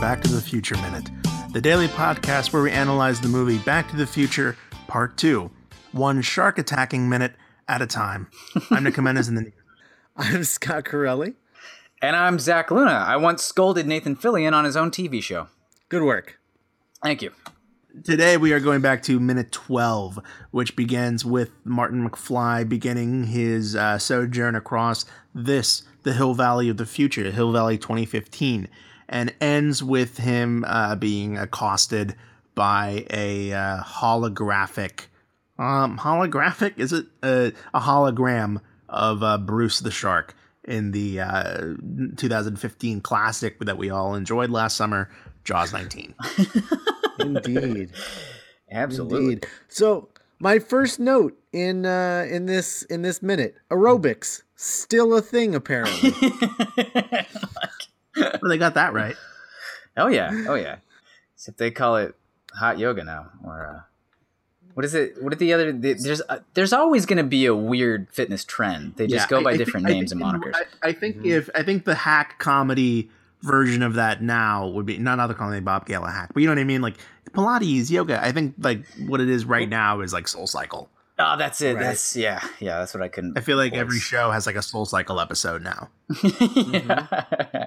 Welcome again to Back to the Future Minute, the daily podcast where we analyze the movie Back to the Future Part 2, one shark attacking minute at a time. I'm Nick Jimenez in the new I'm Scott Corelli. And I'm Zach Luna. I once scolded Nathan Fillion on his own TV show. Good work. Thank you. Today we are going back to minute 12, which begins with Martin McFly beginning his uh, sojourn across this, the Hill Valley of the future, Hill Valley 2015, and ends with him uh, being accosted by a uh, holographic, um, holographic? Is it a, a hologram of uh, Bruce the Shark in the uh, 2015 classic that we all enjoyed last summer, Jaws 19. Indeed. Absolutely. Indeed. So my first note in uh, in this in this minute, aerobics still a thing apparently. well, they got that right. Oh yeah, oh yeah. Except they call it hot yoga now, or uh, what is it? What are the other? There's uh, there's always going to be a weird fitness trend. They just Yeah, go by I- I different think- I names and monikers. I, I think if I think the hack comedy version of that now would be not other calling Bob Gale a hack, but you know what I mean, like Pilates, yoga. I think like what it is right now is like Soul Cycle. oh, that's it. Right. That's yeah, yeah. That's what I couldn't. I feel like every show has like a Soul Cycle episode now. yeah.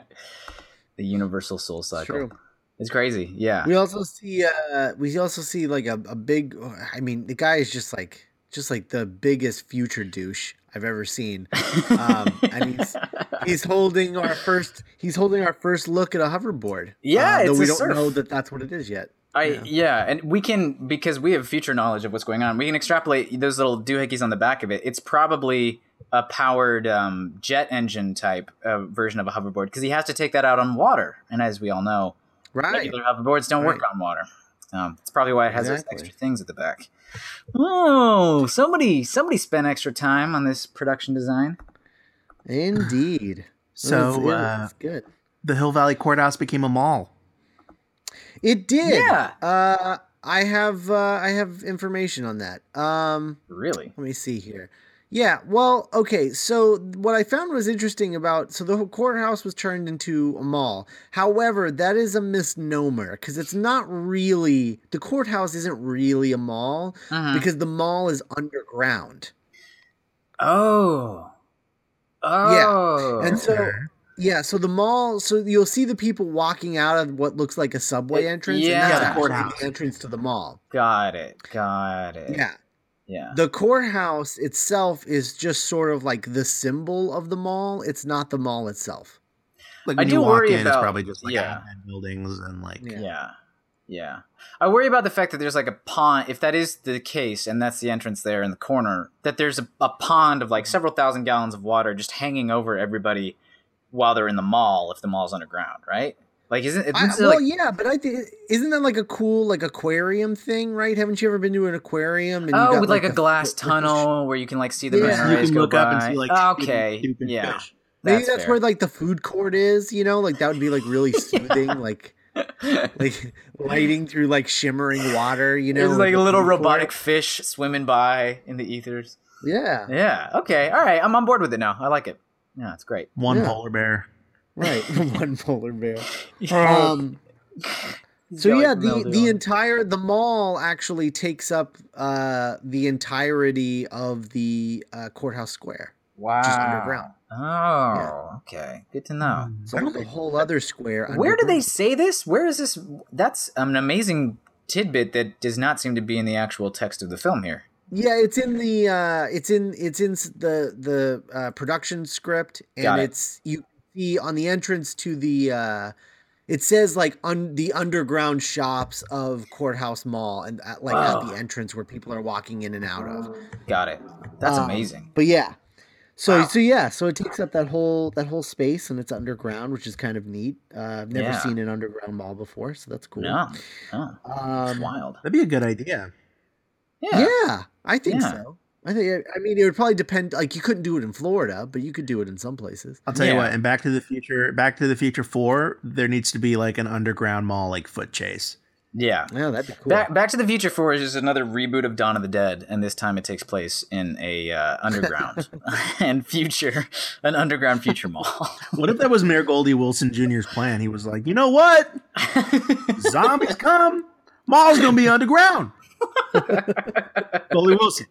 The universal soul cycle. True. It's crazy. Yeah. We also see uh we also see like a, a big I mean the guy is just like just like the biggest future douche I've ever seen. Um and he's he's holding our first he's holding our first look at a hoverboard. Yeah, uh, though we don't surf. know that that's what it is yet. I Yeah. yeah. and we can because we have future knowledge of what's going on. We can extrapolate those little doohickeys on the back of it. It's probably a powered um, jet engine type uh, version of a hoverboard because he has to take that out on water, and as we all know, Right. regular hoverboards don't work on water. Um, it's probably why it has Exactly. those extra things at the back. Oh, somebody somebody spent extra time on this production design. Indeed. So It's- uh, it's good. the Hill Valley Courthouse became a mall. It did. Yeah. Uh, I have uh, I have information on that. Um, Really? let me see here. Yeah. Well, okay. So what I found was interesting about so the courthouse was turned into a mall. However, that is a misnomer because it's not really the courthouse isn't really a mall Mhm. because the mall is underground. Oh. Oh. Yeah. And so yeah, so the mall, so you'll see the people walking out of what looks like a subway It- entrance. yeah. and Yeah, that's the courthouse. the entrance to the mall. got it. Got it. Yeah. Yeah. The courthouse itself is just sort of like the symbol of the mall. It's not the mall itself. Like I do you walk worry in, it's probably just like yeah. buildings and like Yeah. Yeah. Yeah. I worry about the fact that there's like a pond, if that is the case, and that's the entrance there in the corner, that there's a, a pond of like several thousand gallons of water just hanging over everybody while they're in the mall, if the mall's underground, right? Like, isn't, isn't I, it well, like, yeah, but I think isn't that like a cool like aquarium thing, right? Haven't you ever been to an aquarium? And you oh, got, with like, a the- glass the fish? tunnel where you can like see the Yeah. manta you rays can go look up and see like okay, stupid, stupid yeah, fish. Maybe that's, fair. where like the food court is. You know, like that would be like really soothing, like like lighting through like shimmering water. You know, There's like a little food court. robotic fish swimming by in the ethers. Yeah, Yeah. Okay. All right. I'm on board with it now. I like it. Yeah, it's great. One Yeah. polar bear. Right. One polar bear. Um, Um, so yeah, the the entire the mall actually takes up uh the entirety of the uh, courthouse square. wow. just underground. Oh, okay. Good to know. So there's a whole other square. Where do they say this? Where is this? That's an amazing tidbit that does not seem to be in the actual text of the film here. Yeah, it's in the uh it's in it's in the the uh, production script and it. it's you see on the entrance to the uh it says like un, the underground shops of Courthouse Mall and at, like Wow. at the entrance where people are walking in and out of. Got it. That's Um, amazing. But yeah. So Wow. so yeah, so it takes up that whole that whole space and it's underground, which is kind of neat. Uh, I've never Yeah. seen an underground mall before, so that's cool. No, no, it's Um, wild. That'd be a good idea. Yeah. yeah, I think Yeah. so. I think I mean it would probably depend. Like you couldn't do it in Florida, but you could do it in some places. I'll tell you what. And Back to the Future, Back to the Future Four, there needs to be like an underground mall, like Foot Chase. Yeah. Yeah, that'd be cool. Back, Back to the Future Four is just another reboot of Dawn of the Dead, and this time it takes place in a uh, underground and future, an underground future mall. What if that was Mayor Goldie Wilson Jr.'s plan? He was like, you know what? Zombies come, mall's gonna be underground. Goldie Wilson.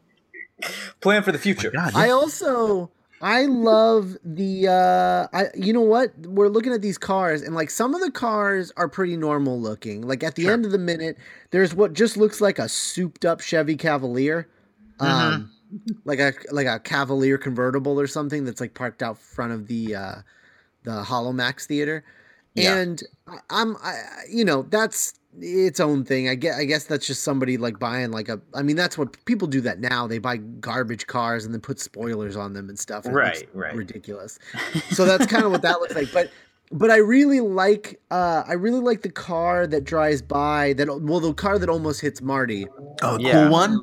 Plan for the future. God, I also I love the uh I you know what? We're looking at these cars and like some of the cars are pretty normal looking. Like at the end of the minute, there's what just looks like a souped up Chevy Cavalier. Um like a like a Cavalier convertible or something that's like parked out front of the uh the Holomax theater. Yeah. And I- I'm I I- you know, that's its own thing. I guess I guess that's just somebody like buying like a I mean that's what people do that now. They buy garbage cars and then put spoilers on them and stuff. and Right, right. Ridiculous. so that's kind of what that looks like. But but I really like uh I really like the car that drives by that well the car that almost hits Marty. Oh, Yeah. cool one.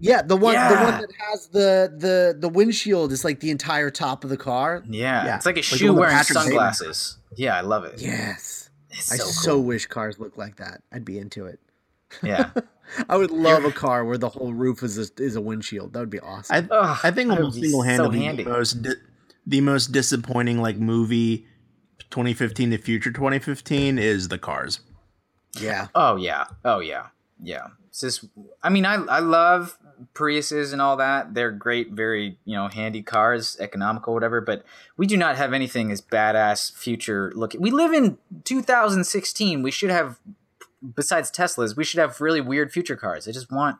Yeah, the one yeah. the one that has the the the windshield is like the entire top of the car. Yeah. Yeah. It's like a Like shoe one that wearing Patrick Bateman sunglasses. Yeah, I love it. Yes. It's I so so wish cars looked like that. I'd be into it. Yeah. I would love a car where the whole roof is a, is a windshield. That would be awesome. I Ugh, I think almost single handedly so the most di- the most disappointing like movie 2015 to future 2015 is the Cars. yeah. Oh yeah. Oh yeah. Yeah. It's just I mean I I love Priuses and all that. They're great, very, you know, handy cars, economical, whatever, but we do not have anything as badass future looking. We live in 2016. We should have besides Teslas, we should have really weird future cars. I just want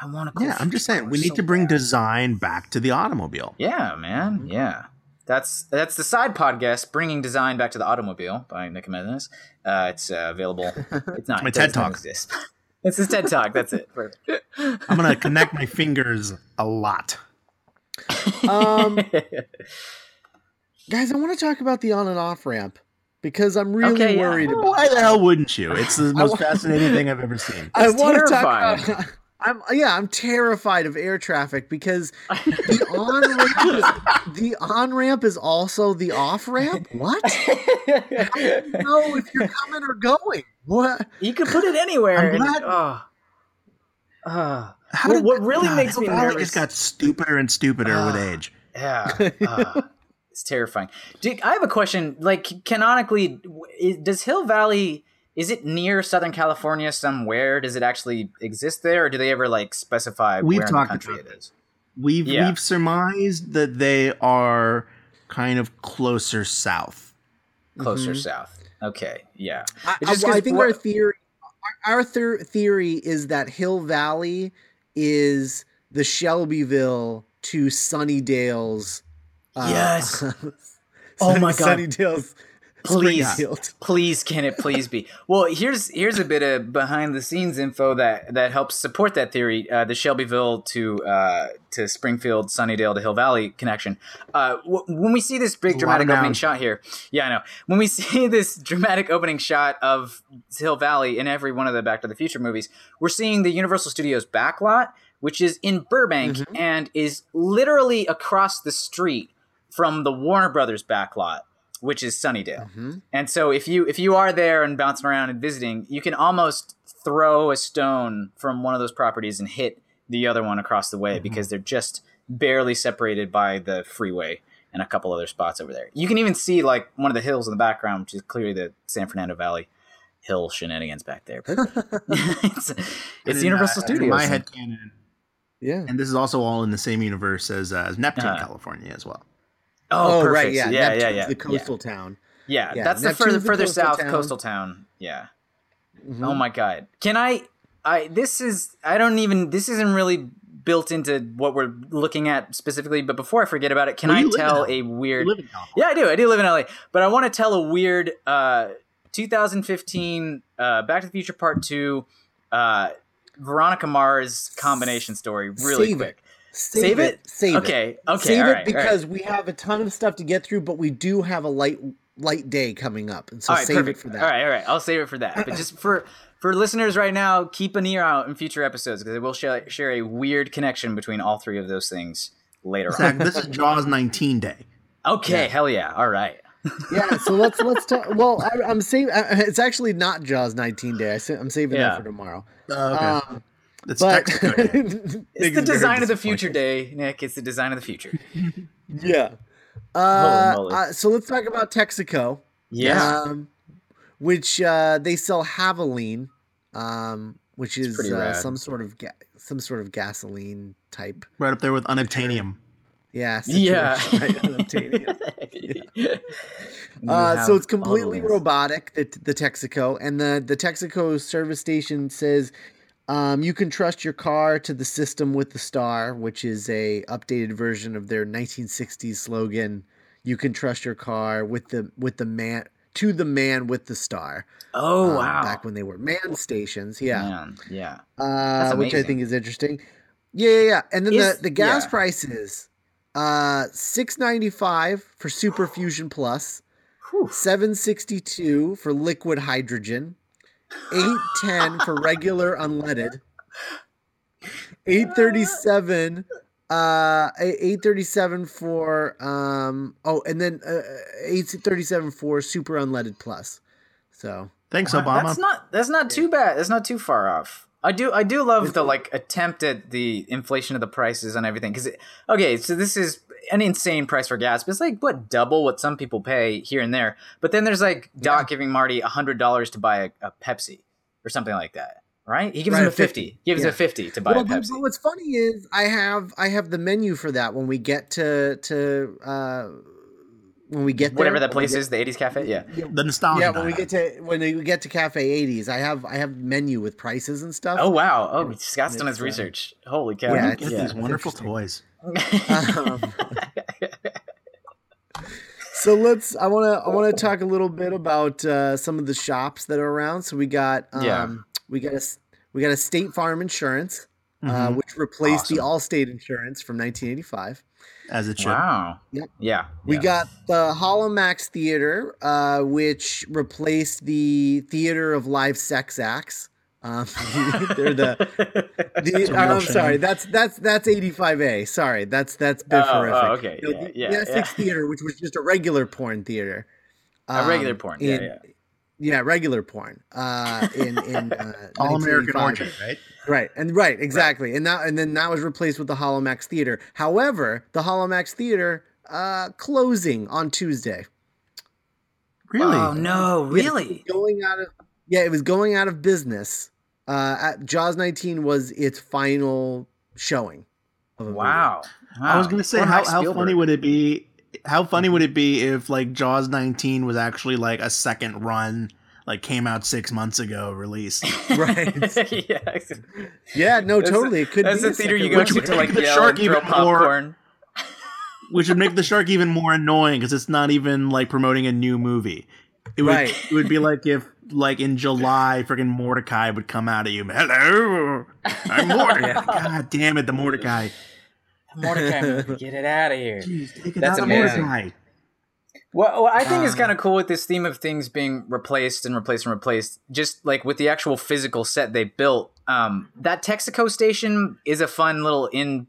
I want to. cool Yeah, I'm just saying we need so to bring bad. design back to the automobile. Yeah, man. Yeah. That's that's the side podcast, bringing design back to the automobile by Nick Menes. Uh, it's uh, available. It's not My it TED Talk. exist. It's his TED Talk. That's it. Perfect. I'm gonna connect my fingers a lot. Um, guys, I want to talk about the on and off ramp because I'm really Okay, yeah. worried about. Why the hell wouldn't you? It's the most fascinating thing I've ever seen. I want to terrifying. talk about. I'm yeah, I'm terrified of air traffic because the on ramp is, the on ramp is also the off ramp. What? How do you know if you're coming or going? What? you could put it anywhere. I'm and- glad- oh. How What- did what that- really God, makes me Valley nervous- just got stupider and stupider with Ah. age. Yeah. Uh, it's terrifying. Dick, I have a question. Like, canonically, is, does Hill Valley is it near Southern California somewhere? Does it actually exist there, or do they ever like specify We've where in the country about it is? We've Yeah. we've surmised that they are kind of closer south. Closer Mhm. south. Okay. Yeah. I, It's just I- I 'cause think our theory, our, our thir- theory is that Hill Valley is the Shelbyville to Sunnydale's. Uh, Yes. Oh my God. Sunnydale's. Please. Please, can it please be? Well, here's here's a bit of behind the scenes info that that helps support that theory. Uh, the Shelbyville to uh, to Springfield, Sunnydale to Hill Valley connection. Uh, w- when we see this big A lot of dramatic opening shot here, yeah, I know. When we see this dramatic opening shot of Hill Valley in every one of the Back to the Future movies, we're seeing the Universal Studios backlot, which is in Burbank Mhm. and is literally across the street from the Warner Brothers backlot, which is Sunnydale. Mhm. And so if you if you are there and bouncing around and visiting, you can almost throw a stone from one of those properties and hit the other one across the way Mm-hmm. because they're just barely separated by the freeway and a couple other spots over there. You can even see like one of the hills in the background, which is clearly the San Fernando Valley hill shenanigans back there. It's it's And in, Universal uh, Studios. In my head canon, Yeah. and this is also all in the same universe as, uh, as Neptune, Uh-huh. California, as well. Oh, perfect. right. Yeah. yeah, yeah, Neptune's yeah. The coastal town. Yeah, Yeah, that's the Neptune's further the further coastal south town. coastal town. Yeah. Mhm. Oh my god. Can I I this is I don't even this isn't really built into what we're looking at specifically, but before I forget about it, can Well, I you live in tell a weird live in California. Yeah, I do. I do live in LA. But I want to tell a weird uh 2015 uh Back to the Future Part 2 uh Veronica Mars combination story really Save quick. it. Save, Save it. it? Save it. Okay. Okay. Save all it right, all right. because we have a ton of stuff to get through, but we do have a light light day coming up, and so all right, save perfect. it for that. All right, all right. I'll save it for that. But just for for listeners right now, keep an ear out in future episodes because I will share, share a weird connection between all three of those things later Zach, on. this is Jaws 19 Day. Okay, Yeah. hell yeah. All right. yeah, so let's let's talk. Well, I, I'm saving. It's actually not Jaws 19 Day. I sa- I'm saving Yeah. that for tomorrow. Oh, okay. Um, it's but Texaco It's the design of the future day, Nick. It's the design of the future. Yeah. Uh, moly. uh, so let's talk about Texaco. Yeah. Um, which uh, they sell Havoline, um, which is uh, some sort of ga- some sort of gasoline type. right up there with unobtainium. Yeah. Yeah. situation, right, unobtainium. You Uh, so it's completely all robotic, the, the Texaco, and the the Texaco service station says um, you can trust your car to the system with the star, which is a updated version of their 1960s slogan. You can trust your car with the with the man to the man with the star. Oh um, wow. Back when they were man stations, yeah, Man, yeah. uh, which I think is interesting. Yeah, yeah, yeah. And then Is- the the gas yeah. prices, uh, six ninety five for Super Fusion Plus. Whew. 762 for liquid hydrogen, 810 for regular unleaded, 837 uh 837 for um oh and then uh, 837 for super unleaded plus. So, Thanks, Wow, Obama. That's not that's not too bad. That's not too far off. I do I do love the like attempt at the inflation of the prices and everything because okay, so this is an insane price for gas, but it's like what double what some people pay here and there. But then there's like Doc giving Marty a hundred dollars to buy a, a Pepsi or something like that, right? He gives Right, him a a fifty. 50, Gives yeah. a fifty to buy well, a Pepsi. but what's funny is I have I have the menu for that when we get to to uh when we get Whatever that place get- is, the '80s cafe. Yeah. the nostalgia. Yeah, when we get to when we get to Cafe 80s, I have I have menu with prices and stuff. Oh wow! Oh, Scott's done his research. Holy cow! yeah, Get it's- these wonderful toys. Um, so let's. I want to. I want to talk a little bit about uh, some of the shops that are around. So we got. Um, Yeah. We got a. s- We got a State Farm Insurance, uh, Mhm. which replaced the Awesome. Allstate Insurance from 1985. as it should. Wow. Yep. Yeah. We yeah. got the Holomax Theater, uh, which replaced the Theater of Live Sex Acts. Um, they're the The, That's a real I'm shame. sorry. That's that's that's 85A. Sorry, that's that's bit Oh, oh, okay. No, Yeah, the, yeah, the Essex yeah. Theater, which was just a regular porn theater. a regular um, porn. Yeah, in- yeah. Yeah, regular porn. Uh, in in uh, All American 1985. Orgy, right? Right, and right, exactly, and that and then that was replaced with the Holomax Theater. However, the Holomax Theater uh, closing on Tuesday. Really? Oh no! Yeah, Really? going out of yeah, it was going out of business. Uh, at, Jaws 19 was its final showing. Of a movie. Wow. I was gonna say, Poor how, how funny would it be? How funny would it be if like Jaws 19 was actually like a second run, like came out six months ago released. right? yeah. Yeah, no, That's- totally. It could That's be the a theater you go to to like the yell shark and throw even more- popcorn. Which would make the shark even more annoying because it's not even like promoting a new movie. It would Right. it would be like if like in July freaking Mordecai would come out at you. Hello, I'm Mordecai. God damn it, the Mordecai. Mordecai, get it out of here. Jeez, take it That's out, amazing. Mordecai. Well, what I think is Um, kind of cool with this theme of things being replaced and replaced and replaced, just like with the actual physical set they built. Um, that Texaco station is a fun little in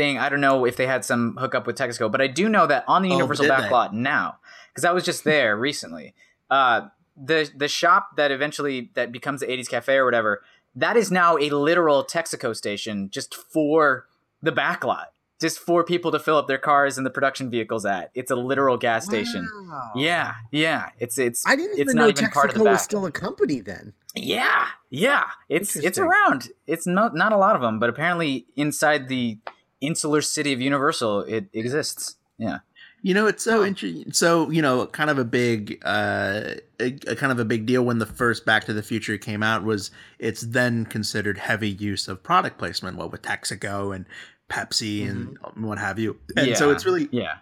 thing. I don't know if they had some hookup with Texaco, but I do know that on the Oh, Universal backlot now, because I was just there recently. Uh, the the shop that eventually that becomes the 80s cafe or whatever, that is now a literal Texaco station just for the backlot. Just for people to fill up their cars and the production vehicles at. It's a literal gas station. Wow. Yeah, yeah. It's it's I didn't it's even not know even part of the Texaco was still a company then. Yeah, yeah. It's it's around. It's not not a lot of them, but apparently inside the insular city of Universal, it exists. Yeah. You know, it's so interesting. So, you know, kind of a big, uh, a, a kind of a big deal when the first Back to the Future came out was it's then considered heavy use of product placement, what with Texaco and Pepsi and what have you. And yeah. so it's really yeah.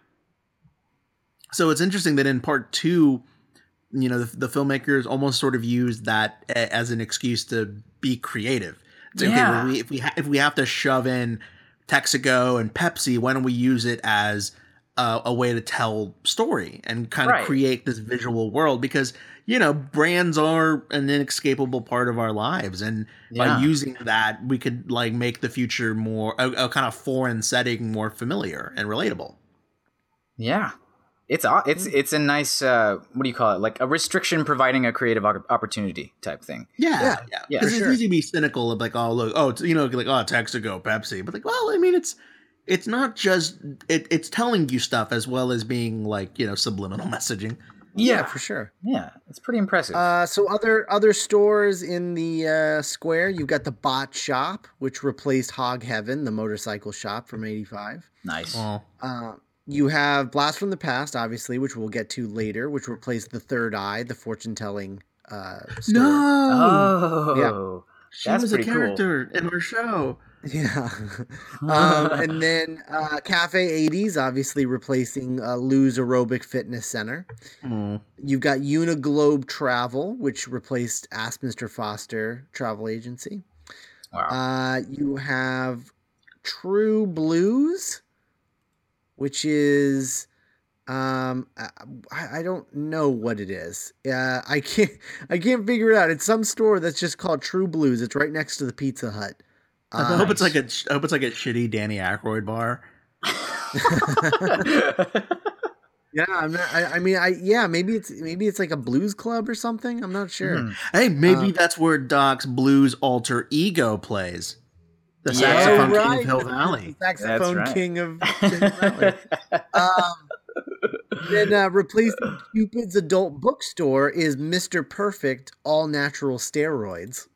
so it's interesting that in part two, you know, the, the filmmakers almost sort of used that a, as an excuse to be creative. Like, Yeah. okay, well, we, if we ha- if we have to shove in Texaco and Pepsi, why don't we use it as a, a way to tell story and kind of Right. create this visual world? Because you know, brands are an inescapable part of our lives, and Yeah. by using that, we could like make the future more a, a kind of foreign setting more familiar and relatable. Yeah. It's a- it's it's a nice uh, what do you call it? Like a restriction providing a creative opportunity type thing. Yeah, Yeah. yeah. Yeah, Because for it's sure. easy to be cynical of like, oh look, oh it's, you know, like oh Texaco, Pepsi, but like, well, I mean, it's it's not just it, it's telling you stuff as well as being like you know subliminal messaging. Yeah, for sure. yeah, it's pretty impressive. Uh, so other other stores in the uh, square, you've got the Bot Shop, which replaced Hog Heaven, the motorcycle shop from '85. nice. Well, Uh, you have Blast from the Past, obviously, which we'll get to later, which replaced the Third Eye, the fortune telling uh, store. no, Oh, she that's was a pretty cool. character in our show. Yeah. um, and then uh, Cafe 80s, obviously replacing uh, Lou's Aerobic Fitness Center. Mm. You've got Uniglobe Travel, which replaced Ask Mr. Foster Travel Agency. wow. Uh, you have True Blues, which is um I, I don't know what it is. Uh, I can't I can't figure it out. It's some store that's just called True Blues. It's right next to the Pizza Hut. I Uh, hope it's like a I hope it's like a shitty Danny Aykroyd bar. yeah, I'm not. I, I mean, I yeah, maybe it's maybe it's like a blues club or something. I'm not sure. Mhm. Hey, maybe Um, that's where Doc's blues alter ego plays. The Yeah. saxophone Oh, king of Hill Valley. Saxophone right. king of Hill Valley. um, then uh, replacing Cupid's adult bookstore is Mr. Perfect all natural steroids.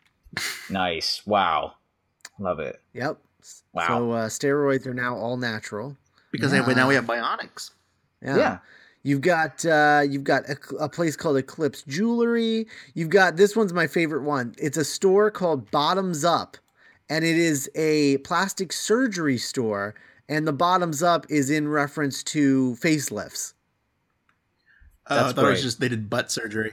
nice. Wow. Love it. Yep. Wow. So uh, steroids are now all natural. Because they- now we have bionics. Yeah. Yeah. You've got uh, you've got a, a place called Eclipse Jewelry. You've got this one's my favorite one. It's a store called Bottoms Up, and it is a plastic surgery store. And the Bottoms Up is in reference to facelifts. Oh, I That's thought it was just they did butt surgery.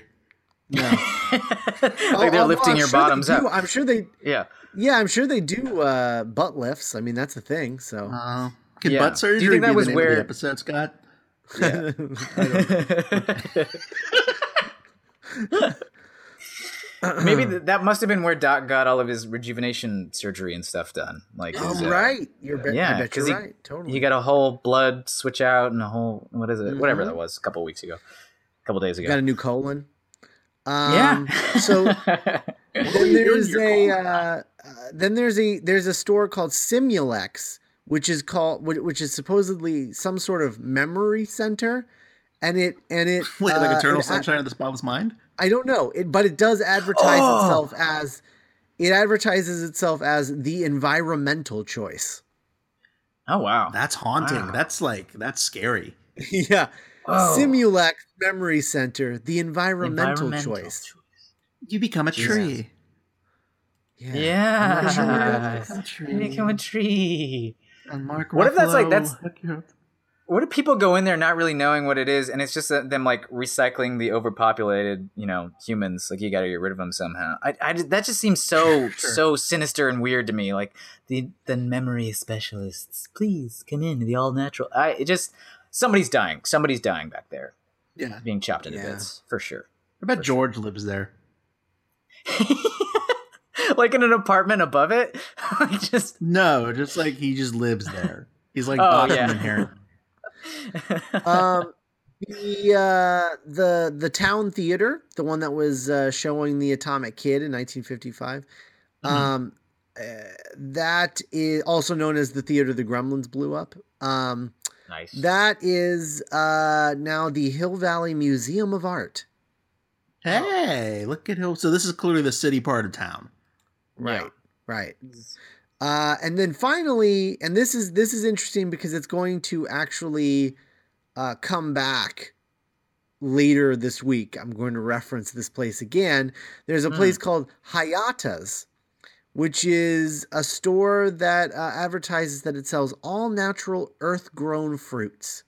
No, like Oh, they're oh, lifting I'm your sure bottoms up. I'm sure they. Yeah. Yeah, I'm sure they do uh, butt lifts. I mean, that's a thing. So Uh, can Yeah. butt Do you surgery think that be was the name of the where- episode, Scott? Yeah. Maybe th- that must have been where Doc got all of his rejuvenation surgery and stuff done. Like, his, oh, uh, right. You're be- yeah, I bet 'cause you're he- right. Totally. He got a whole blood switch out and a whole what is it? Whatever Mhm. that was, a couple weeks ago, a couple days ago. got a new colon. Um, yeah. so then there's a uh, uh, then there's a there's a store called Simulex, which is called which, which is supposedly some sort of memory center, and it and it Wait, uh, like Eternal Sunshine of the Spotless Mind? I don't know, it, but it does advertise Oh. itself as it advertises itself as the environmental choice. oh wow. That's haunting. Wow. That's like that's scary. yeah, Whoa. Simulex Memory Center, the environmental, Environmental choice. You become a tree. Yeah. I'm sure Yeah. Become a tree. You become a tree. And Mark What if that's like- that's- hook you up. What if people go in there not really knowing what it is, and it's just them like recycling the overpopulated, you know, humans? Like you got to get rid of them somehow. I, I that just seems so Sure. so sinister and weird to me. Like the the memory specialists, please come in. The all natural. I it just somebody's dying. Somebody's dying back there, Yeah. being chopped into Yeah. bits for sure. I bet For George lives there. like in an apartment above it, just. No, just like he just lives there. He's like Oh, bottom yeah. inherent. Um, the uh, the the town theater, the one that was uh, showing the Atomic Kid in 1955, Mhm. um, uh, that is also known as the theater the Gremlins blew up. Um, nice. that is uh, now the Hill Valley Museum of Art. Hey, look at him. So this is clearly the city part of town. Right, Yeah. right. Uh, and then finally, and this is this is interesting because it's going to actually uh, come back later this week. I'm going to reference this place again. There's a place called Hayata's, which is a store that uh, advertises that it sells all natural earth grown fruits,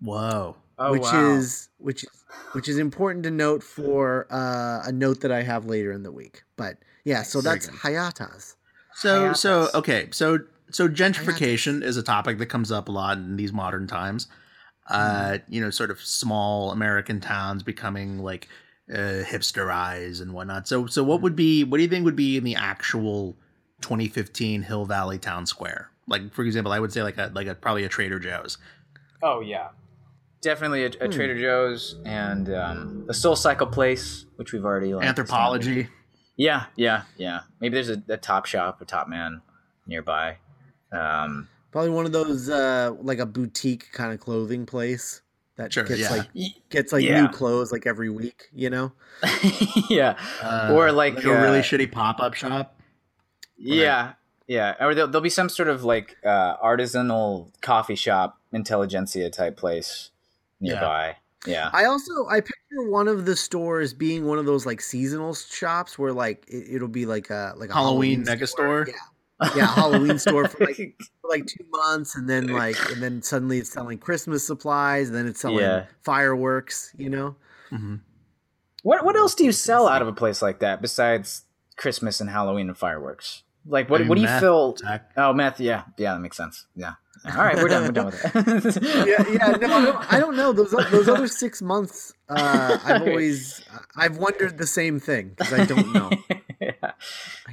Whoa. oh, which wow. is which which is important to note for uh, a note that I have later in the week. But yeah, so that's good. Hayata's. So so okay, so so gentrification is a topic that comes up a lot in these modern times. Uh, you know, sort of small American towns becoming like uh, hipsterized and whatnot. So so what would be what do you think would be in the actual 2015 Hill Valley town square? Like for example, I would say like a like a probably a Trader Joe's. Oh yeah. definitely a, a Trader Joe's and um, a Soul Cycle place, which we've already like, Anthropologie. Yeah, yeah, yeah. Maybe there's a, a Top Shop, a Top Man nearby. Um, Probably one of those uh like a boutique kind of clothing place that Sure, gets yeah. like gets like Yeah. new clothes like every week, you know? yeah, Uh, Or like, a really uh, shitty pop up shop. yeah, yeah. Or there'll, there'll be some sort of like uh, artisanal coffee shop, intelligentsia type place nearby. Yeah. I also I picture one of the stores being one of those like seasonal shops where like it, it'll be like a like a Halloween store. mega store. Yeah, yeah, Halloween store for like for like two months, and then like and then suddenly it's selling Christmas supplies, and then it's selling Yeah. fireworks. You know, Mhm. What what else do you sell out of a place like that besides Christmas and Halloween and fireworks? Like what Maybe what do you meth, feel? Zach. Oh, meth. Yeah, yeah, that makes sense. Yeah. All right, we're done. We're done with it. yeah, yeah. No, I don't, I don't know those those other six months. Uh, I've always I've wondered the same thing because I don't know. Yeah. I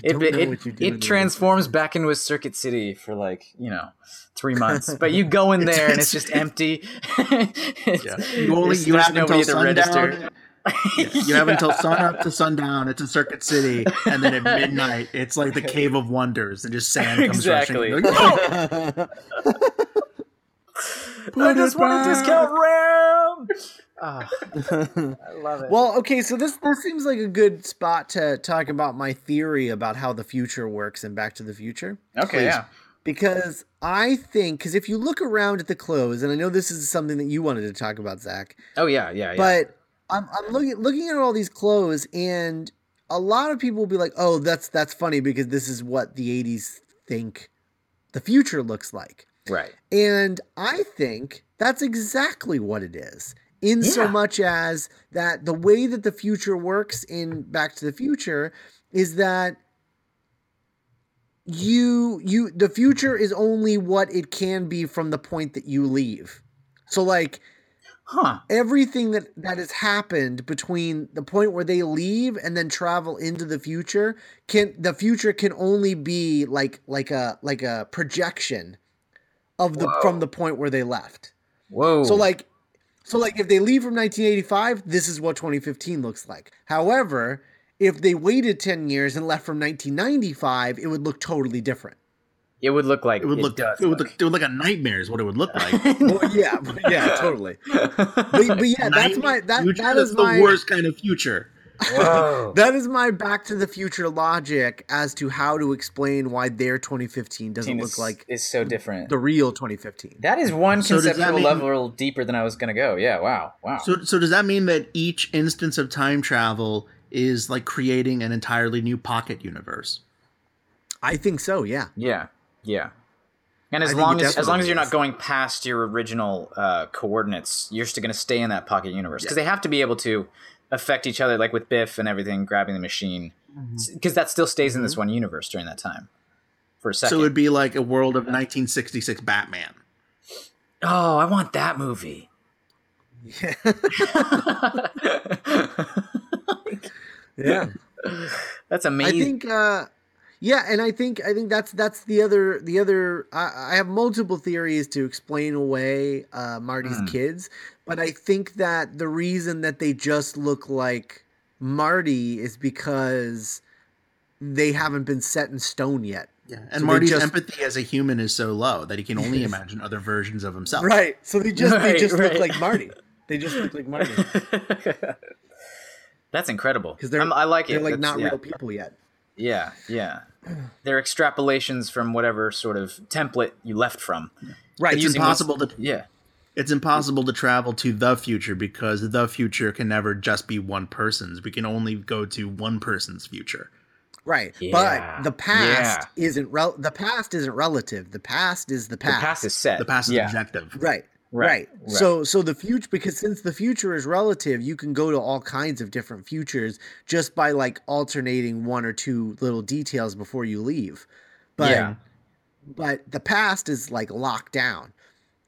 It, don't it, know it, what you do. it transforms back into a circuit city for like you know three months, but you go in there and it's just empty. It's- Yeah. You only you have nobody until sundown. register. You have until sun up to sundown. It's a Circuit City, and then at midnight, it's like the Cave of Wonders, and just sand comes Exactly. rushing. Like, I just want a discount RAM. Ah, I love it. Well, okay, so this this seems like a good spot to talk about my theory about how the future works in Back to the Future. okay, yeah. Because I think, because if you look around at the clothes, and I know this is something that you wanted to talk about, Zach, Oh yeah, yeah, yeah. but I'm, I'm looking looking at all these clothes, and a lot of people will be like, "Oh, that's that's funny because this is what the '80s think the future looks like." right. And I think that's exactly what it is. In so much as that the way that the future works in Back to the Future is that you you the future is only what it can be from the point that you leave. So like Huh. everything that that has happened between the point where they leave and then travel into the future can the future can only be like like a like a projection of the Whoa. from the point where they left. Whoa. So like so like if they leave from 1985, this is what 2015 looks like. However, if they waited 10 years and left from 1995, it would look totally different. It would look like It would look. does It would look. It would look a nightmare. Is what it would look like. Well, yeah, yeah, totally. But, but yeah, that's my that Future, that's the my worst kind of future. Whoa. That is my Back to the Future logic as to how to explain why their 2015 doesn't Team look like is so different. the real 2015. that is one So conceptual mean- level deeper than I was gonna go. Yeah. Wow. Wow. So, so does that mean that each instance of time travel is like creating an entirely new pocket universe? I think so. Yeah. yeah. Yeah. And as think long as as long as you're is. not going past your original uh, coordinates, you're still going to stay in that pocket universe because they have to be able to affect each other, like with Biff and everything, grabbing the machine, Mm-hmm. because that still stays in this one universe during that time for a second. So it'd be like a world of 1966 Batman. oh, I want that movie. Yeah. yeah. That's amazing. I think uh yeah, and I think I think that's that's the other the other I, I have multiple theories to explain away uh Marty's Hmm. kids, but I think that the reason that they just look like Marty is because they haven't been set in stone yet. Yeah, and So Marty's just- empathy as a human is so low that he can only imagine other versions of himself. Right. So they just they just right. look like Marty. They just look like Marty. That's incredible. Because they're I'm- I like it. They're like That's- not yeah. real people yet. Yeah, yeah. They're extrapolations from whatever sort of template you left from. Right. It's Using impossible to Yeah. it's impossible to travel to the future because the future can never just be one person's. We can only go to one person's future. Right. Yeah. But the past isn't rel- the past isn't relative. The past is the past. The past. past is set. The past is yeah. objective. Right. Right, Right. right. So so the future because since the future is relative, you can go to all kinds of different futures just by like alternating one or two little details before you leave. But Yeah. but the past is like locked down.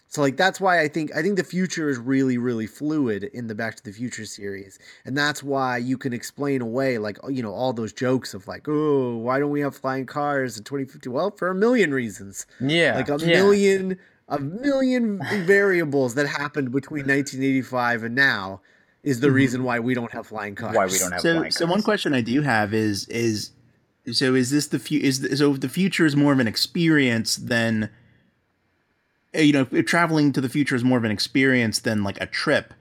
So like that's why I think I think the future is really really fluid in the Back to the Future series, and that's why you can explain away like you know all those jokes of like oh why don't we have flying cars in 2050? Well, for a million reasons, Yeah. like a yeah. million a million variables that happened between 1985 and now is the reason why we don't have flying cars. Why we don't have So, flying so one question I do have is is so is this the fu- is the, so the future is more of an experience than uh, you know if traveling to the future is more of an experience than like a trip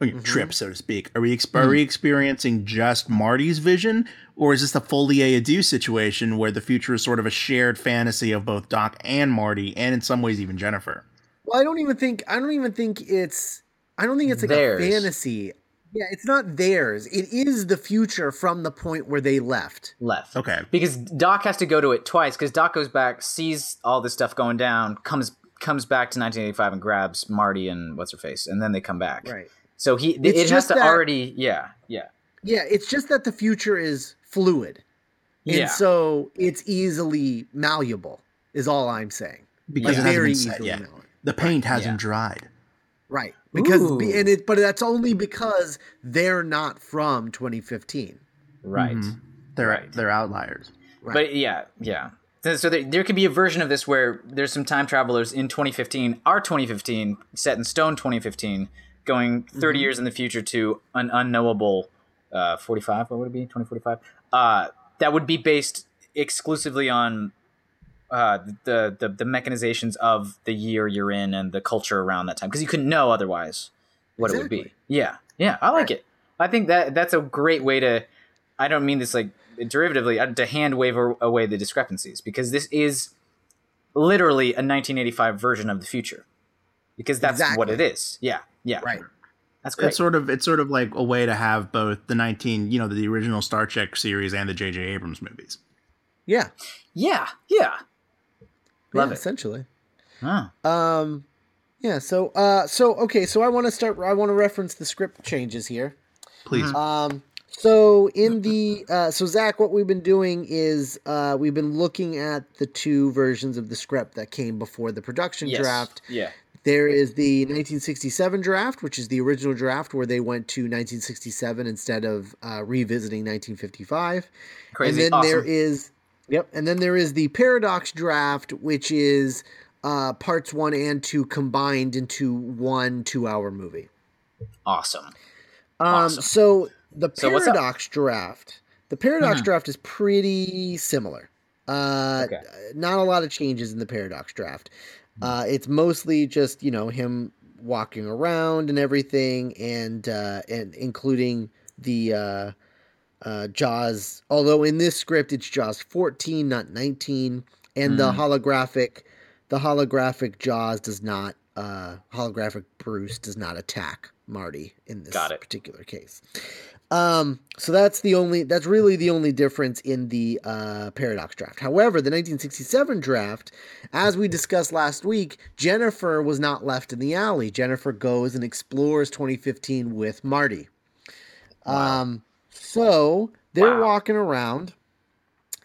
or Mhm. trip so to speak are we exp- are we experiencing just Marty's vision or is this a folie à deux situation where the future is sort of a shared fantasy of both Doc and Marty and in some ways even Jennifer Well, I don't even think I don't even think it's I don't think it's like Theirs. a fantasy. Yeah, it's not theirs. It is the future from the point where they left. left. okay because Doc has to go to it twice because Doc goes back, sees all this stuff going down, comes comes back to 1985 and grabs Marty and what's her face, and then they come back. Right. So he It's it has just to that- already yeah yeah Yeah, it's just that the future is fluid. And yeah so it's easily malleable is all I'm saying. because Like, very easily yet malleable. the paint hasn't Yeah. dried Right. Because Ooh. and it but that's only because they're not from 2015. right. Mhm. they're Right. they're outliers Right. But yeah, yeah. So, so there, there could be a version of this where there's some time travelers in 2015, our 2015, set in stone 2015, going 30 Mhm. years in the future to an unknowable uh, 45. What would it be? 2045. Uh, that would be based exclusively on uh, the, the the mechanizations of the year you're in and the culture around that time, because you couldn't know otherwise what it would be. Yeah, yeah, I like Right. it. I think that that's a great way to. I don't mean this like derivatively uh, to hand wave away the discrepancies because this is literally a 1985 version of the future because that's what it is. Yeah, yeah, Right. That's great. It's sort of it's sort of like a way to have both the 19, you know, the original Star Trek series and the J.J. Abrams movies. Yeah. yeah, yeah. Love yeah, it. essentially. Huh. Um, yeah. So, uh, so okay. So I want to start. I want to reference the script changes here. Please. Mhm. Um, so in the uh, so Zach, what we've been doing is uh, we've been looking at the two versions of the script that came before the production Yes. draft. Yeah. There is the 1967 draft, which is the original draft where they went to 1967 instead of uh, revisiting 1955. Crazy. And then awesome. there is, yep. And then there is the Paradox draft, which is uh, parts one and two combined into one two-hour movie. awesome. Um, Awesome. So the So? Paradox draft, the Paradox Mhm. draft is pretty similar. Uh, Okay. Not a lot of changes in the Paradox draft. Uh, it's mostly just you know him walking around and everything, and uh, and including the uh, uh, Jaws. Although in this script it's Jaws 14, not 19, and the Mm. holographic, the holographic Jaws does not. Uh, holographic Bruce does not attack Marty in this particular case. Um, so that's the only that's really the only difference in the uh, paradox draft. However, the 1967 draft, as we discussed last week, Jennifer was not left in the alley. Jennifer goes and explores 2015 with Marty. Wow. Um, so they're Wow. walking around,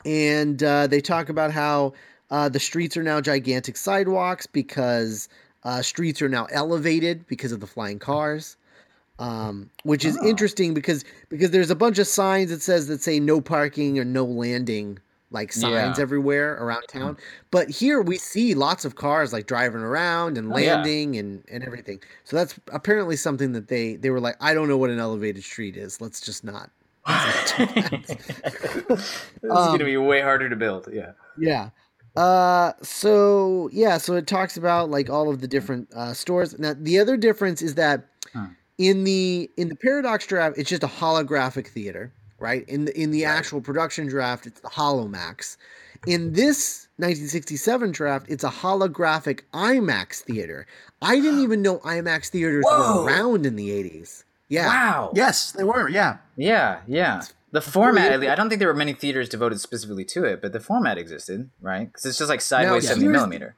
and uh, they talk about how uh, the streets are now gigantic sidewalks because uh, streets are now elevated because of the flying cars um, which is Oh. interesting because because there's a bunch of signs that says that say no parking or no landing like signs Yeah. everywhere around town but here we see lots of cars like driving around and Oh, yeah. landing and and everything so that's apparently something that they they were like i don't know what an elevated street is let's just not this is Um, gonna be way harder to build. Yeah. Yeah. Uh, so yeah, so it talks about like all of the different uh, stores. Now the other difference is that Hmm. In the in the Paradox draft, it's just a holographic theater, right? In the in the Right. actual production draft, it's the Holomax. In this 1967 draft, it's a holographic IMAX theater. I didn't even know IMAX theaters Whoa. were around in the 80s. Yeah. Wow. yes, they were. Yeah. Yeah, yeah. The format, at least, I don't think there were many theaters devoted specifically to it, but the format existed, right? Because it's just like sideways Now, 70 millimeter.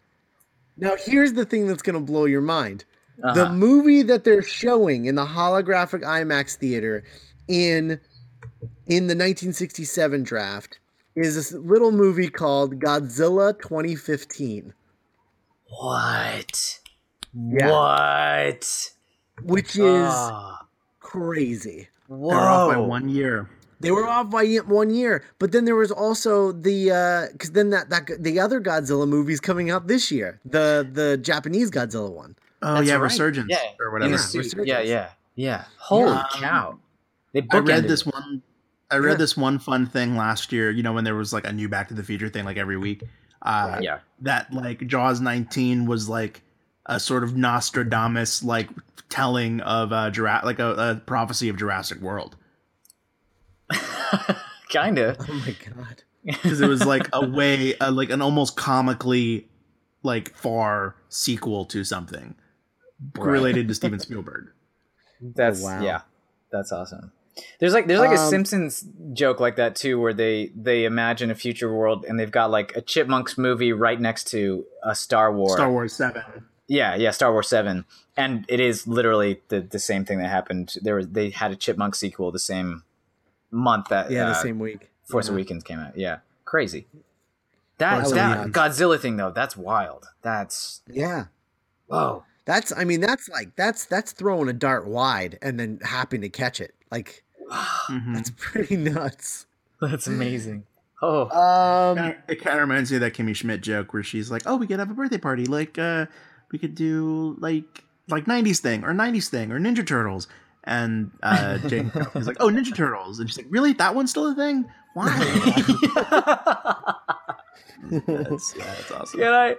Now here's the thing that's going to blow your mind. The Uh-huh. movie that they're showing in the holographic IMAX theater in in the 1967 draft is this little movie called Godzilla 2015, What? Yeah. What? which is Ah, crazy. They're off by one year. They were off by one year, but then there was also the because then that that the other Godzilla movies coming out this year, the the Japanese Godzilla one. Oh That's yeah, right. Resurgence Yeah, or whatever. Yeah. Resurgence. Yeah, yeah, yeah. Holy Um, cow! They I read this one. I read Yeah. this one fun thing last year. You know when there was like a new Back to the Future thing like every week. Uh, Yeah, That like Jaws 19 was like a sort of Nostradamus like telling of uh Jura- like a, a prophecy of Jurassic World kind of. Oh my god! because it was like a way uh, like an almost comically like far sequel to something related to Steven Spielberg. That's wow. yeah, that's awesome. There's like there's like a Um, Simpsons joke like that too, where they they imagine a future world and they've got like a Chipmunks movie right next to a Star Wars. Star Wars 7. Yeah, yeah, Star Wars Seven, and it is literally the the same thing that happened. There was they had a Chipmunk sequel the same month that Yeah, the uh, same week. Force Yeah. Awakens came out. Yeah, crazy. That Force that Godzilla thing though, that's wild. That's Yeah, whoa. That's I mean that's like that's that's throwing a dart wide and then happy to catch it. Like Mhm. that's pretty nuts. That's amazing. Oh, Um, it kind of reminds me of that Kimmy Schmidt joke where she's like, "Oh, we could have a birthday party. Like, uh, we could do like like '90s thing or '90s thing or Ninja Turtles." And uh, Jane is like, "Oh, Ninja Turtles," and she's like, "Really? That one's still a thing? Why?" that's, yeah, that's awesome. can I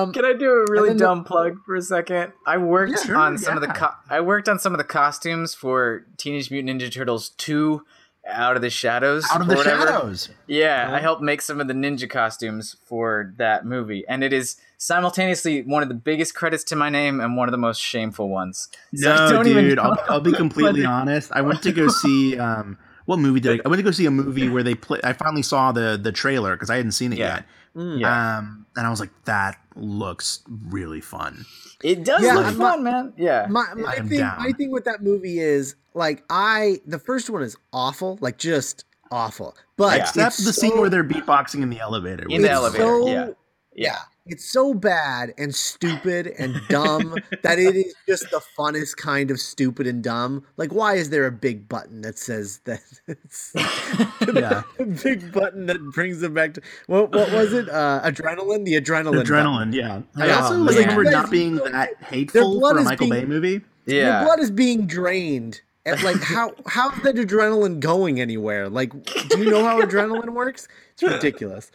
um, can I do a really then the- dumb plug for a second? I worked Yeah, sure, on some of the co- I worked on some of the costumes for Teenage Mutant Ninja Turtles two. Out of the shadows, Out of the whatever. shadows. Yeah. I helped make some of the ninja costumes for that movie, and it is simultaneously one of the biggest credits to my name and one of the most shameful ones. So I No, don't even dude. know I'll, I'll be completely honest. I went to go see um, what movie did I? I went to go see a movie where they play. I finally saw the the trailer because I hadn't seen it Yeah. yet. mm, Yeah. Um, and I was like, that looks really fun. It does Yeah, look I'm fun, man. Yeah, my my I'm thing down. my thing with that movie is like I the first one is awful, like just awful. But Yeah. Except it's the scene where they're beatboxing in the elevator. In the elevator, so- yeah. Yeah. It's so bad and stupid and dumb that it is just the funnest kind of stupid and dumb. Like, why is there a big button that says that? It's Yeah. a big button that brings them back to what? What was it? Uh, adrenaline. The adrenaline. button. Adrenaline, yeah. I also Oh, like for not being that hateful for a Michael being- Bay movie. Your yeah. blood is being drained. And like how how's that adrenaline going anywhere? Like, do you know how adrenaline works? It's ridiculous.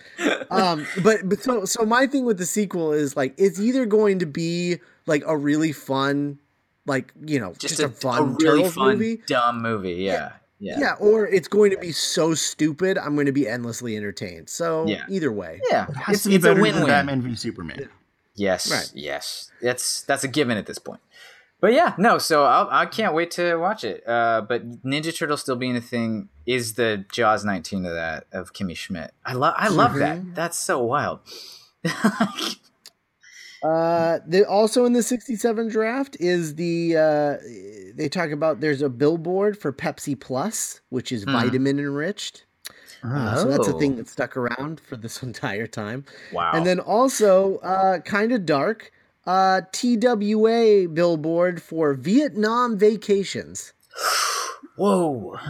Um, but but so so my thing with the sequel is like it's either going to be like a really fun, like you know, Just, just, a, a, fun really Turtles fun, movie. dumb movie. Yeah, yeah, Yeah. or it's going to be so stupid I'm going to be endlessly entertained. So Yeah. either way, yeah. It has It's, to be it's a better than win-win. Batman v Superman. Yes, Right. yes. That's that's a given at this point. But yeah, no. So I'll, I can't wait to watch it. Uh, but Ninja Turtle still being a thing is the Jaws 19 of that of Kimmy Schmidt. I love I love that. Mhm. That's so wild. Uh, also in the 67 draft is the uh, they talk about there's a billboard for Pepsi Plus, which is Hmm. vitamin enriched. Uh, So that's a Oh. thing that stuck around for this entire time. wow. And then also, uh, kind of dark, uh, TWA billboard for Vietnam vacations. whoa.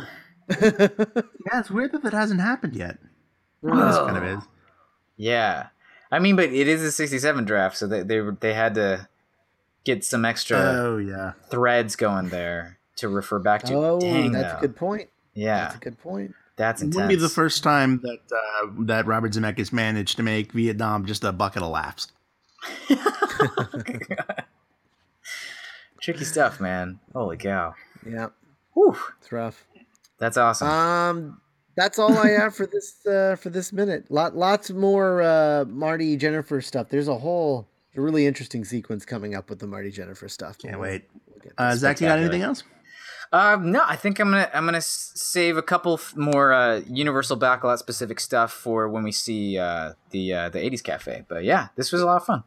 Yeah, it's weird that that hasn't happened yet. This kind of is. Yeah. I mean, but it is a 67 draft, so they they, they had to get some extra Oh yeah. threads going there to refer back to. Oh, Dang, that's though. a good point. Yeah, That's a good point. that's It wouldn't be the first time that uh, that Robert Zemeckis managed to make Vietnam just a bucket of laughs. Tricky stuff, man. Holy cow. Yeah, Whew. it's rough. That's awesome. Um, that's all I have for this uh, for this minute. Lot lots more uh, Marty Jennifer stuff. There's a whole really interesting sequence coming up with the Marty Jennifer stuff. Can't wait. we'll Uh, Zach, you got anything else? Um, no, I think I'm gonna I'm gonna save a couple f- more uh, Universal Backlot specific stuff for when we see uh, the uh, the 80s Cafe. But yeah, this was a lot of fun.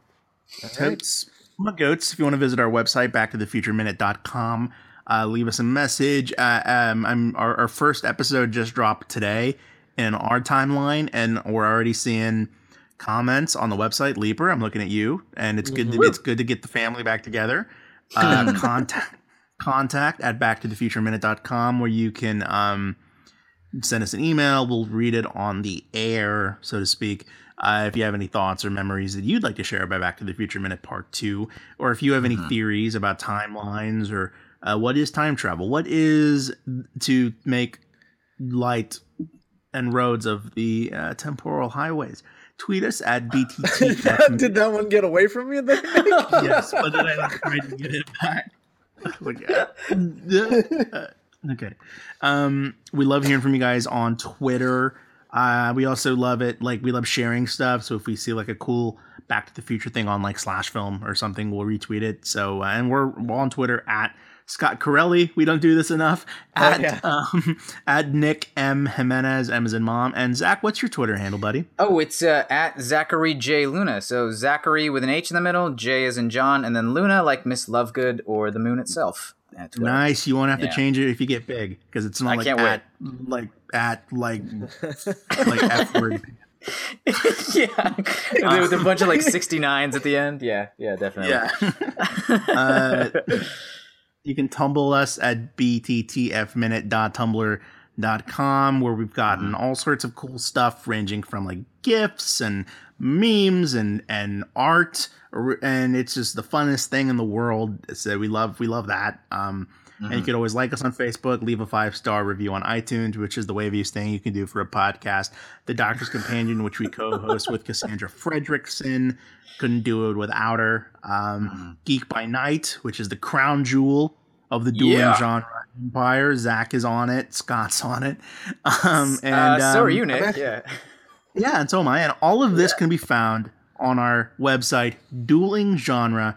Goats, My goats. If you want to visit our website, backtothefutureminute.com, uh, leave us a message. Uh, um, I'm our, our first episode just dropped today in our timeline, and we're already seeing comments on the website. Leaper, I'm looking at you, and it's good. To, it's good to get the family back together. Uh, contact contact at backtothefutureminute.com where you can um, send us an email. We'll read it on the air, so to speak. Uh, if you have any thoughts or memories that you'd like to share about Back to the Future Minute Part 2, or if you have any Mhm. theories about timelines or uh, what is time travel, what is to make light and roads of the uh, temporal highways, tweet us at BTT. Did that one get away from you? Yes, but then I tried to get it back. Like, uh, okay. Um, we love hearing from you guys on Twitter. Uh, we also love it. Like we love sharing stuff. So if we see like a cool Back to the Future thing on like Slash Film or something, we'll retweet it. So uh, and we're, we're on Twitter at Scott Corelli. We don't do this enough. Oh, At yeah. um, at Nick M Jimenez, in mom, and Zach. What's your Twitter handle, buddy? Oh, it's uh, at Zachary J Luna. So Zachary with an H in the middle, J as in John, and then Luna like Miss Lovegood or the moon itself. Nice. You won't have Yeah. to change it if you get big because it's not I like can't at like at like like F word. yeah, with a bunch of like 69s at the end. Yeah, yeah, definitely. Yeah. uh, you can tumble us at bttfminute.tumblr.com where we've gotten all sorts of cool stuff ranging from like gifs and memes and and art and it's just the funnest thing in the world. So we love we love that. Um and you can always like us on Facebook, leave a five star review on iTunes, which is the waviest thing you can do for a podcast. The Doctor's Companion, which we co host with Cassandra Fredrickson. Couldn't do it without her. Um, Geek by Night, which is the crown jewel of the dueling Yeah. genre empire. Zach is on it, Scott's on it. Um, and uh, so are um, you, Nick. Yeah. yeah, and so am I. And all of this can be found on our website, duelinggenre.com.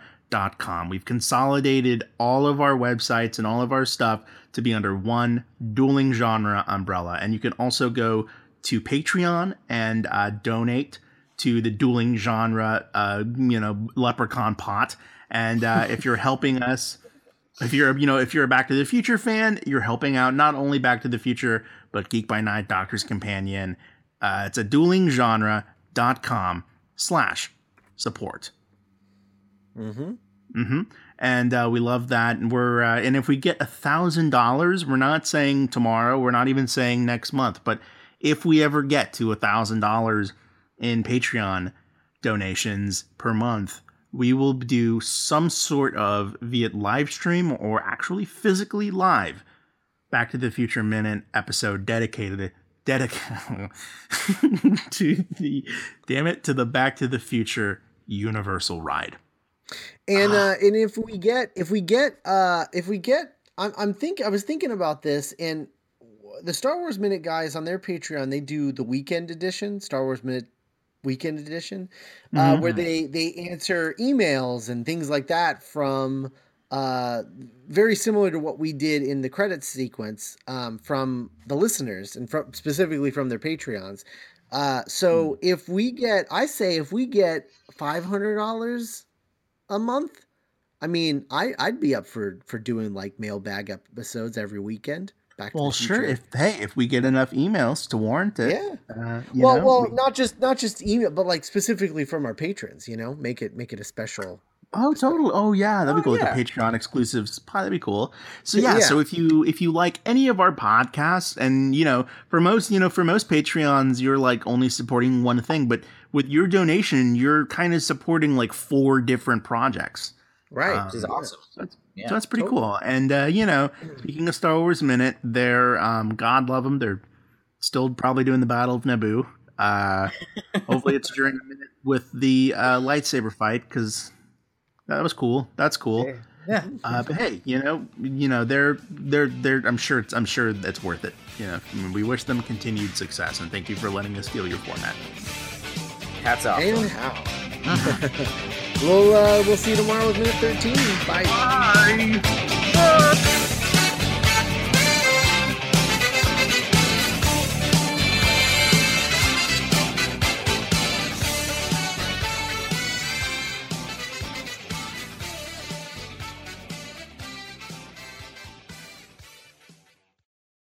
We've consolidated all of our websites and all of our stuff to be under one dueling genre umbrella. And you can also go to Patreon and uh, donate to the dueling genre, uh, you know, leprechaun pot. And uh, if you're helping us, if you're you know if you're a Back to the Future fan, you're helping out not only Back to the Future but Geek by Night, Doctor's Companion. Uh, it's a duelinggenre.com slash support. mm-hmm. Hmm And uh, we love that. And we're uh, and if we get a thousand dollars, we're not saying tomorrow. We're not even saying next month. But if we ever get to a thousand dollars in Patreon donations per month, we will do some sort of via live stream or actually physically live Back to the Future Minute episode dedicated dedicated to the damn it to the Back to the Future Universal ride. And Ah. uh, and if we get if we get uh if we get I'm I'm think I was thinking about this and the Star Wars Minute guys on their Patreon they do the weekend edition Star Wars Minute weekend edition uh, where Mhm. they they answer emails and things like that from uh very similar to what we did in the credits sequence um, from the listeners and from specifically from their Patreons. Uh, so if we get, I say, if we get five hundred dollars a month, I mean, I I'd be up for for doing like mailbag episodes every weekend. Back to Well, sure. If hey, if we get enough emails to warrant it, yeah. uh, Well, know, well, we- not just not just email, but like specifically from our patrons. You know, make it make it a special. oh, totally. Oh, yeah, that'd be Oh, cool. Like a Patreon exclusives, that'd be cool. So Yeah. yeah, so if you if you like any of our podcasts, and you know, for most you know, for most Patreons, you're like only supporting one thing, but with your donation, you're kind of supporting like four different projects. Right. Um, Which is awesome. So that's, Yeah. so that's pretty totally. cool. And uh, you know, speaking of Star Wars Minute, they're um, God love them. They're still probably doing the Battle of Naboo. Uh, hopefully, it's during a minute with the uh, lightsaber fight because that was cool. That's cool. Yeah. Uh, but hey, you know, you know, they're they're they're. I'm sure it's I'm sure it's worth it. You know, I mean, we wish them continued success and thank you for letting us steal your format. Hats off. And how? we'll uh, we'll see you tomorrow with minute thirteen. Bye. Bye.